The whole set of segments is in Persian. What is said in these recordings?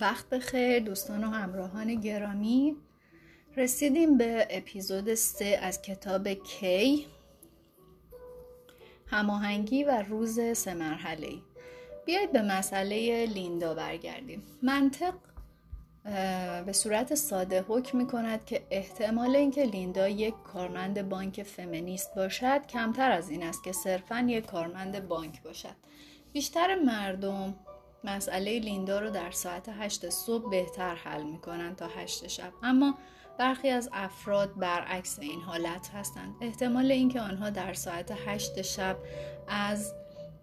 وقت بخیر دوستان و همراهان گرامی. رسیدیم به اپیزود سه از کتاب کی؟ هماهنگی و روز سه مرحله. بیاید به مسئله لیندا برگردیم. منطق به صورت ساده حکم می کند که احتمال اینکه لیندا یک کارمند بانک فمینیست باشد کمتر از این است که صرفا یک کارمند بانک باشد. بیشتر مردم مسئله لیندا رو در ساعت 8 صبح بهتر حل می‌کنن تا 8 شب. اما برخی از افراد برعکس این حالت هستند. احتمال اینکه آنها در ساعت 8 شب از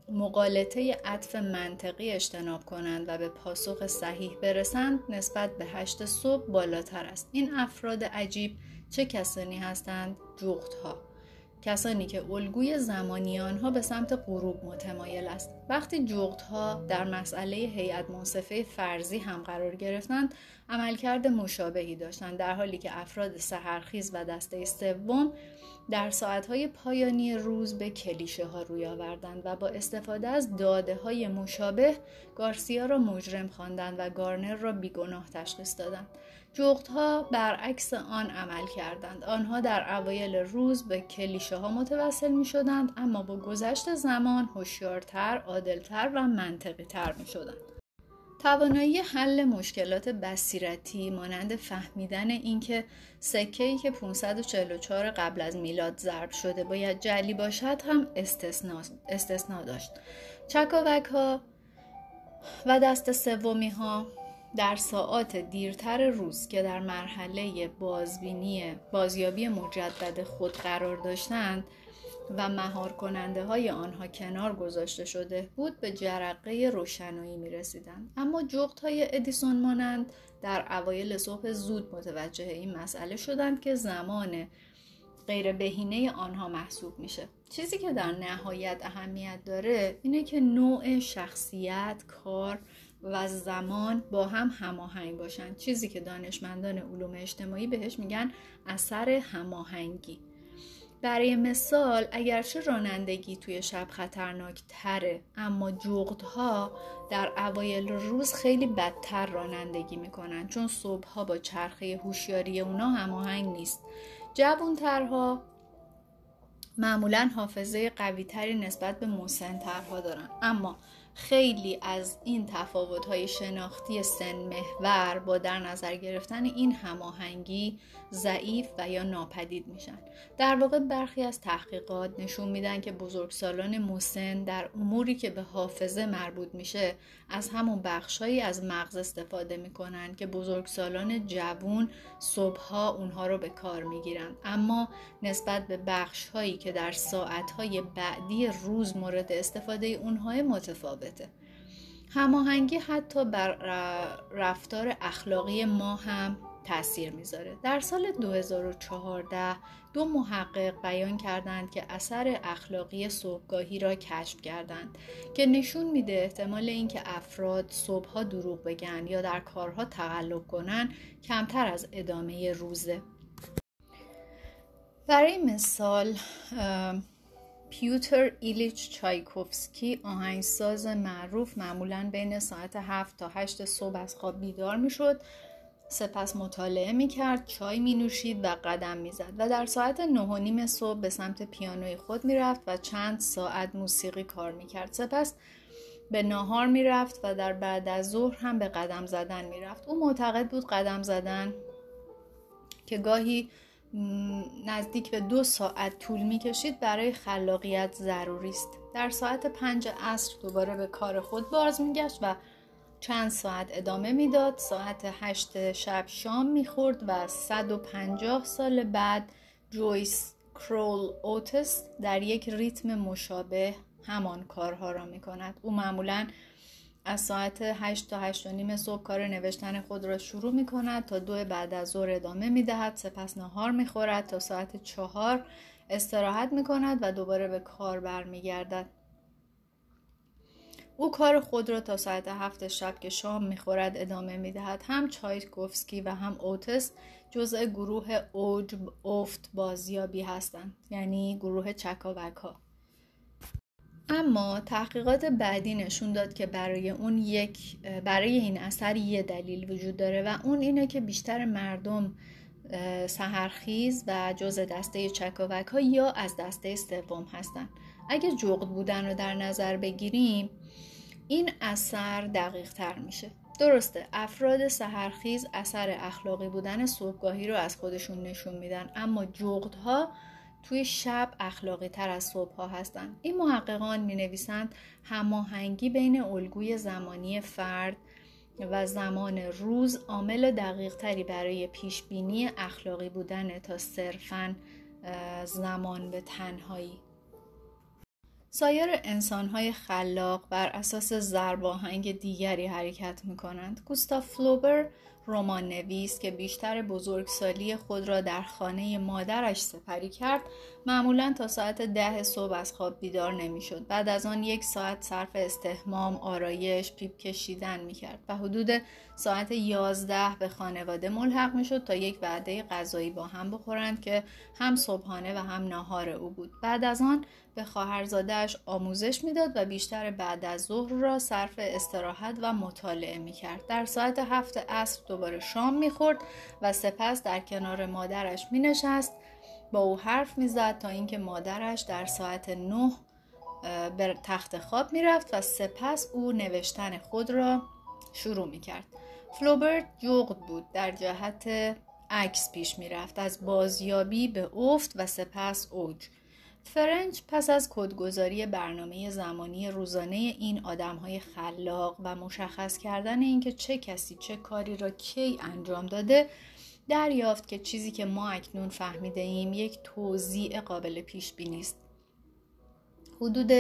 مقالطه عطف منطقی اجتناب کنند و به پاسخ صحیح برسند نسبت به 8 صبح بالاتر است. این افراد عجیب چه کسانی هستند؟ جغت ها کسانی که الگوی زمانی آنها به سمت غروب متمایل است. وقتی جغت ها در مسئله هیئت منصفه فرضی هم قرار گرفتند عملکرد مشابهی داشتند در حالی که افراد سحرخیز و دسته سوم در ساعتهای پایانی روز به کلیشه ها روی آوردند و با استفاده از داده های مشابه گارسیا را مجرم خواندند و گارنر را بیگناه تشخیص دادند. ها برعکس آن عمل کردند. آنها در اوایل روز به کلیشه ها متوسل می شدند اما با گذشت زمان هوشیارتر عادلتر و منطقی تر می شدند توانایی حل مشکلات بصیرتی مانند فهمیدن اینکه سکه‌ای که 544 قبل از میلاد ضرب شده باید جلی باشد هم استثنا داشت. چکاوک ها و دست سومی ها در ساعات دیرتر روز که در مرحله بازبینی بازیابی مجدد خود قرار داشتند و مهار کننده های آنها کنار گذاشته شده بود به جرقه روشنایی می رسیدند. اما جغت های ادیسون مانند در اوایل صبح زود متوجه این مسئله شدند که زمان غیر بهینه آنها محسوب میشه چیزی که در نهایت اهمیت داره اینه که نوع شخصیت کار و زمان با هم هماهنگ باشن. چیزی که دانشمندان علوم اجتماعی بهش میگن اثر هماهنگی. برای مثال اگرچه رانندگی توی شب خطرناک تره اما جغدها در اوایل روز خیلی بدتر رانندگی می‌کنن چون صبحها با چرخه هوشیاری اونا هماهنگ نیست. جوانترها معمولا حافظه قویتری نسبت به مسنترها دارن. اما خیلی از این های شناختی سن محور با در نظر گرفتن این هماهنگی ضعیف و یا ناپدید میشن. در واقع برخی از تحقیقات نشون میدن که بزرگسالان مسن در اموری که به حافظه مربوط میشه از همون بخشهایی از مغز استفاده می‌کنن که بزرگسالان جوون صبحها اونها رو به کار می‌گیرن. اما نسبت به بخشهایی که در ساعتهای بعدی روز مورد استفاده اونها متفاوته. هماهنگی حتی بر رفتار اخلاقی ما هم تاثیر می‌ذاره. در سال 2014 دو محقق بیان کردند که اثر اخلاقی صبحگاهی را کشف کردند که نشون میده احتمال اینکه افراد صبحها دروغ بگن یا در کارها تقلب کنن کمتر از ادامه روزه. برای مثال پیوتر ایلیچ چایکوفسکی آهنگساز معروف معمولا بین ساعت 7 تا 8 صبح از خواب بیدار می‌شد سپس مطالعه می کرد، چای می نوشید و قدم می زد و در ساعت نه و نیم صبح به سمت پیانوی خود می رفت و چند ساعت موسیقی کار می کرد. سپس به ناهار می رفت و در بعد از ظهر هم به قدم زدن می رفت. او معتقد بود قدم زدن که گاهی نزدیک به دو ساعت طول می کشید برای خلاقیت ضروری است. در ساعت پنج عصر دوباره به کار خود باز می گشت و چند ساعت ادامه می‌داد ساعت هشت شب شام می‌خورد و 150 سال بعد جویس کرول اوتس در یک ریتم مشابه همان کارها را می کند. او معمولا از ساعت 8 تا 8 و نیم صبح کار نوشتن خود را شروع می کند تا دو بعد از ظهر ادامه می دهد سپس نهار می خورد تا ساعت چهار استراحت می کند و دوباره به کار برمیگردد. او کار خود را تا ساعت هفت شب که شام می‌خورد ادامه می‌دهد هم چایتکوفسکی و هم اوتس جزء گروه اوج افت بازیابی هستند یعنی گروه چکاوک ها اما تحقیقات بعدی نشون داد که برای اون یک برای این اثر یه دلیل وجود داره و اون اینه که بیشتر مردم سهرخیز و جز دسته چکاوک ها یا از دسته سوم هستن. اگه جغد بودن رو در نظر بگیریم این اثر دقیق تر میشه. درسته افراد سهرخیز اثر اخلاقی بودن صبحگاهی رو از خودشون نشون میدن اما جغدها توی شب اخلاقی تر از صبح ها هستند. این محققان می نویسند هماهنگی بین الگوی زمانی فرد و زمان روز عامل دقیق تری برای پیش بینی اخلاقی بودن تا صرفا زمان به تنهایی سایر انسانهای خلاق بر اساس ضرباهنگ دیگری حرکت می کنند. گوستاف فلوبر رمان نویس که بیشتر بزرگسالی خود را در خانه مادرش سپری کرد معمولا تا ساعت ده صبح از خواب بیدار نمی‌شد. بعد از آن یک ساعت صرف استهمام آرایش پیپ کشیدن می‌کرد و حدود ساعت یازده به خانواده ملحق می‌شد تا یک وعده غذایی با هم بخورند که هم صبحانه و هم ناهار او بود. بعد از آن به خواهرزادهاش آموزش می‌داد و بیشتر بعد از ظهر را صرف استراحت و مطالعه می‌کرد. در ساعت هفت عصر دوباره شام می‌خورد و سپس در کنار مادرش مینشست با او حرف می‌زد تا اینکه مادرش در ساعت نه به تخت خواب می‌رفت و سپس او نوشتن خود را شروع می‌کرد. فلوبرت جغد بود. در جهت عکس پیش می‌رفت. از بازیابی به افت و سپس اوج. فرنج پس از کدگذاری برنامه زمانی روزانه این آدمهای خلاق و مشخص کردن اینکه چه کسی چه کاری را کی انجام داده دریافت که چیزی که ما اکنون فهمیده ایم یک توضیع قابل پیش بینی است. حدود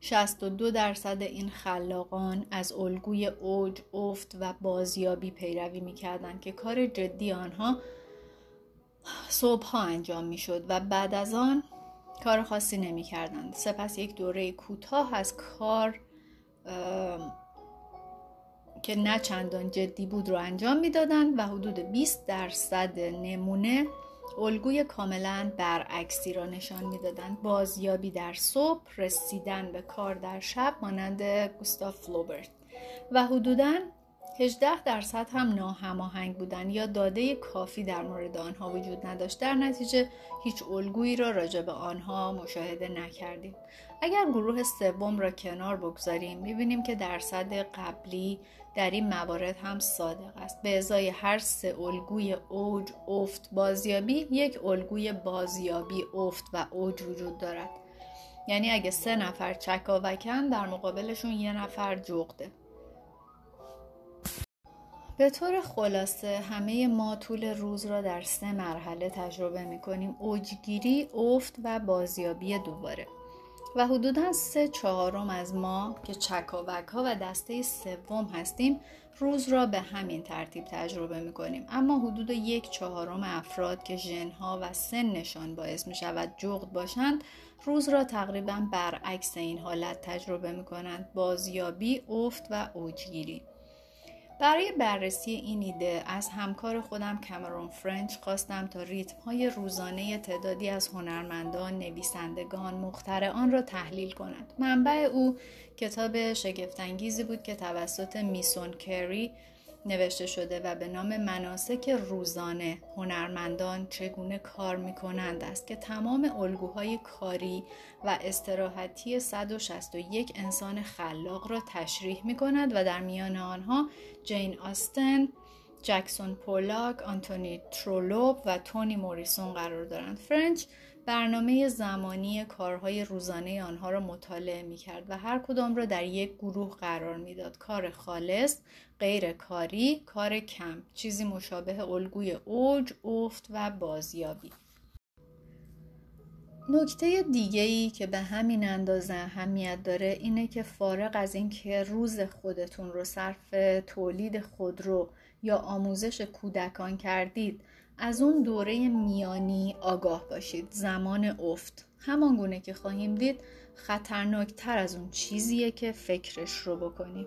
62 درصد این خلاقان از الگوی اوج، افت و بازیابی پیروی می‌کردند که کار جدی آنها صبحها انجام می‌شد و بعد از آن کار خاصی نمی‌کردند. سپس یک دوره کوتاه از کار که نه چندان جدی بود رو انجام می‌دادند و حدود 20 درصد نمونه الگوی کاملا برعکسی را نشان می‌دادند بازیابی در صبح رسیدن به کار در شب مانند گوستاف فلوبرت و حدوداً 18 درصد هم ناهماهنگ بودن یا داده کافی در مورد آنها وجود نداشت. در نتیجه هیچ الگویی را راجع به آنها مشاهده نکردیم. اگر گروه سوم را کنار بگذاریم می‌بینیم که درصد قبلی در این موارد هم صادق است. به ازای هر سه الگوی اوج افت بازیابی یک الگوی بازیابی افت و اوج وجود دارد. یعنی اگه سه نفر چکاوکن در مقابلشون یه نفر جغده. به طور خلاصه همه ما طول روز را در سه مرحله تجربه می کنیم اوجگیری، افت و بازیابی دوباره. و حدودا سه چهارم از ما که چکاوک ها و دسته سوم هستیم روز را به همین ترتیب تجربه می کنیم اما حدود یک چهارم افراد که ژنها و سنشان باعث می شود جغد باشند روز را تقریبا برعکس این حالت تجربه می کنند بازیابی، افت و اوجگیری. برای بررسی این ایده از همکار خودم کمرون فرنچ خواستم تا ریتم های روزانه تعدادی از هنرمندان، نویسندگان، مخترعان را تحلیل کند. منبع او کتاب شگفتانگیزی بود که توسط میسون کری نوشته شده و به نام مناسک روزانه هنرمندان چگونه کار می کنند است که تمام الگوهای کاری و استراحتی 161 انسان خلاق را تشریح می کند و در میان آنها جین آستن، جکسون پولاک، آنتونی ترولوب و تونی موریسون قرار دارند. فرنچ برنامه زمانی کارهای روزانه آنها را مطالعه می کرد و هر کدام را در یک گروه قرار می‌داد. کار خالص، غیر کاری، کار کم، چیزی مشابه الگوی اوج، افت و بازیابی. نکته دیگه ای که به همین اندازه اهمیت داره اینه که فارغ از اینکه روز خودتون رو صرف تولید خودرو یا آموزش کودکان کردید از اون دوره میانی آگاه باشید. زمان افت. همان گونه که خواهیم دید خطرناکتر از اون چیزیه که فکرش رو بکنیم.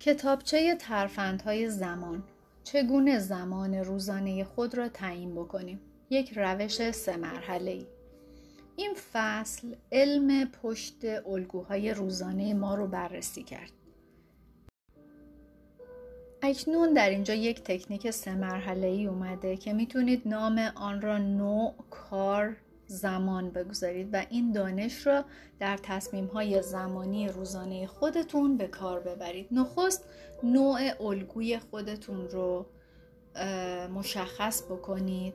کتابچه ترفندهای زمان. چگونه زمان روزانه خود را تعیین بکنیم؟ یک روش سه مرحله ای این فصل علم پشت الگوهای روزانه ما رو بررسی کرد. اکنون در اینجا یک تکنیک سه مرحله ای اومده که می‌تونید نام آن را نوع کار زمان بگذارید و این دانش را در تصمیم های زمانی روزانه خودتون به کار ببرید. نخست نوع الگوی خودتون رو مشخص بکنید.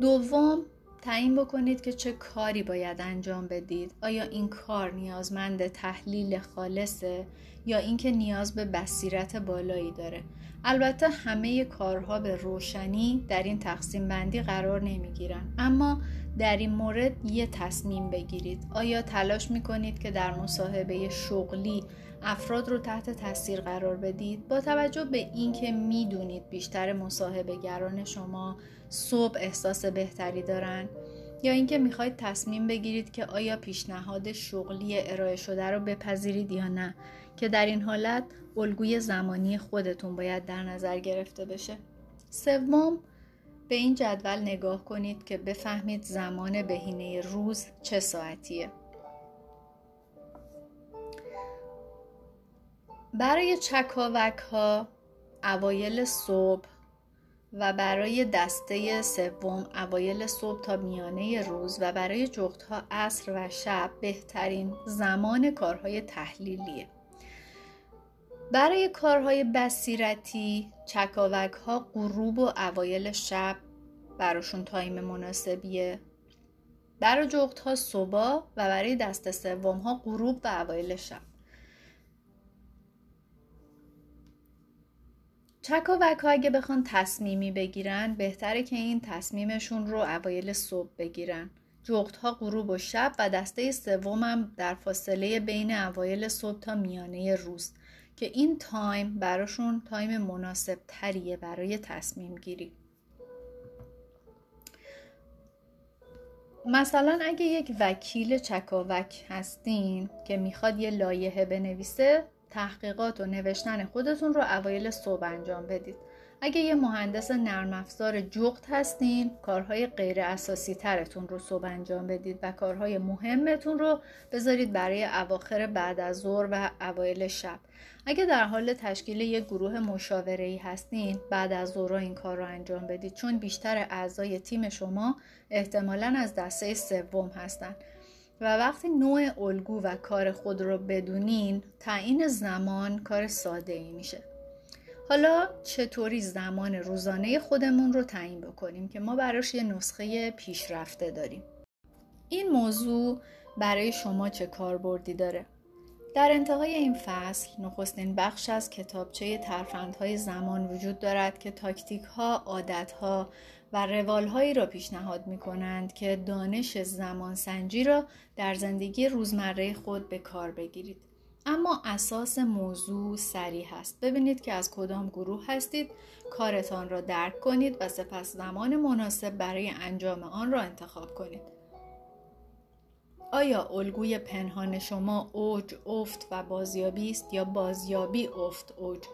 دوم تعیین بکنید که چه کاری باید انجام بدید آیا این کار نیازمند تحلیل خالصه یا اینکه نیاز به بصیرت بالایی داره البته همه کارها به روشنی در این تقسیم بندی قرار نمی گیرن. اما در این مورد یه تصمیم بگیرید. آیا تلاش می کنید که در مصاحبه شغلی افراد رو تحت تاثیر قرار بدید؟ با توجه به اینکه می‌دونید بیشتر مصاحبه گران شما صبح احساس بهتری دارن یا اینکه می‌خواید تصمیم بگیرید که آیا پیشنهاد شغلی ارائه شده رو بپذیرید یا نه که در این حالت الگوی زمانی خودتون باید در نظر گرفته بشه. سوم به این جدول نگاه کنید که بفهمید زمان بهینه روز چه ساعتیه. برای چکاوک ها اوایل صبح و برای دسته سوم اوایل صبح تا میانه روز و برای جغت ها عصر و شب بهترین زمان کارهای تحلیلیه. برای کارهای بصیرتی چکاوک ها غروب و اوایل شب براشون تایم مناسبیه. برای جغت ها صبح و برای دست سوم ها غروب و اوایل شب. چکاوک ها اگه بخوان تصمیمی بگیرن بهتره که این تصمیمشون رو اوایل صبح بگیرن. جغت ها غروب و شب و دسته سومم در فاصله بین اوایل صبح تا میانه روز. که این time براشون time مناسب تریه برای تصمیم گیری مثلا اگه یک وکیل چکاوک هستین که می‌خواد یه لایحه بنویسه تحقیقات و نوشتن خودتون رو اوایل صبح انجام بدید. اگه یه مهندس نرم افزار جغد هستین کارهای غیر اساسی ترتون رو صبح انجام بدید و کارهای مهمتون رو بذارید برای اواخر بعد از ظهر و اوایل شب. اگه در حال تشکیل یک گروه مشاوره ای هستین بعد از ظهر این کار رو انجام بدید چون بیشتر اعضای تیم شما احتمالا از دسته سوم هستند و وقتی نوع الگو و کار خود رو بدونین تعیین زمان کار ساده ای میشه. حالا چطوری زمان روزانه خودمون رو تعیین بکنیم که ما براش یه نسخه پیشرفته داریم این موضوع برای شما چه کاربردی داره در انتهای این فصل نخستین بخش از کتابچه ترفندهای زمان وجود دارد که تاکتیک ها، عادت ها و روال هایی را پیشنهاد می کنند که دانش زمان سنجی را در زندگی روزمره خود به کار بگیرید. اما اساس موضوع سریع است. ببینید که از کدام گروه هستید، کارتان را درک کنید و سپس زمان مناسب برای انجام آن را انتخاب کنید. آیا الگوی پنهان شما اوج، افت و بازیابی است یا بازیابی افت اوج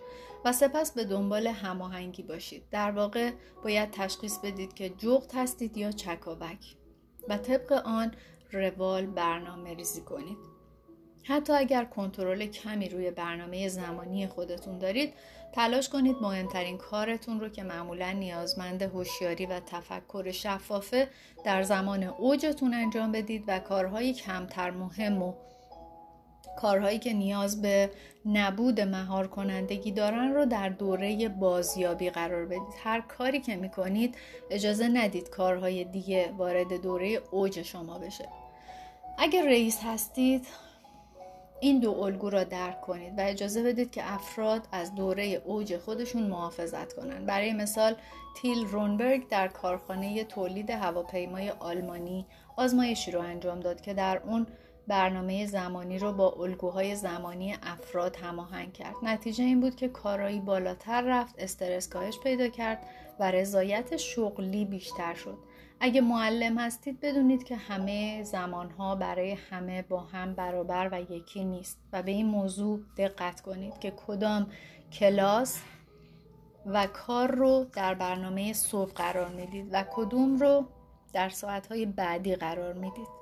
و سپس به دنبال هماهنگی باشید در واقع باید تشخیص بدید که جغت هستید یا چکاوک و طبق آن روال برنامه ریزی کنید حتی اگر کنترل کمی روی برنامه زمانی خودتون دارید تلاش کنید مهمترین کارتون رو که معمولا نیازمند هوشیاری و تفکر شفافه در زمان اوجتون انجام بدید و کارهایی کمتر مهم و کارهایی که نیاز به نبود مهار کنندگی دارن رو در دوره بازیابی قرار بدید. هر کاری که می‌کنید اجازه ندید کارهای دیگه وارد دوره اوج شما بشه. اگر رئیس هستید این دو الگو را درک کنید و اجازه بدید که افراد از دوره اوج خودشون محافظت کنند. برای مثال تیل رونبرگ در کارخانه تولید هواپیمای آلمانی آزمایشی رو انجام داد که در اون برنامه زمانی رو با الگوهای زمانی افراد هماهنگ کرد. نتیجه این بود که کارایی بالاتر رفت، استرس کاهش پیدا کرد و رضایت شغلی بیشتر شد. اگه معلم هستید بدونید که همه زمانها برای همه با هم برابر و یکی نیست و به این موضوع دقت کنید که کدام کلاس و کار رو در برنامه صبح قرار می‌دید و کدوم رو در ساعتهای بعدی قرار می‌دید.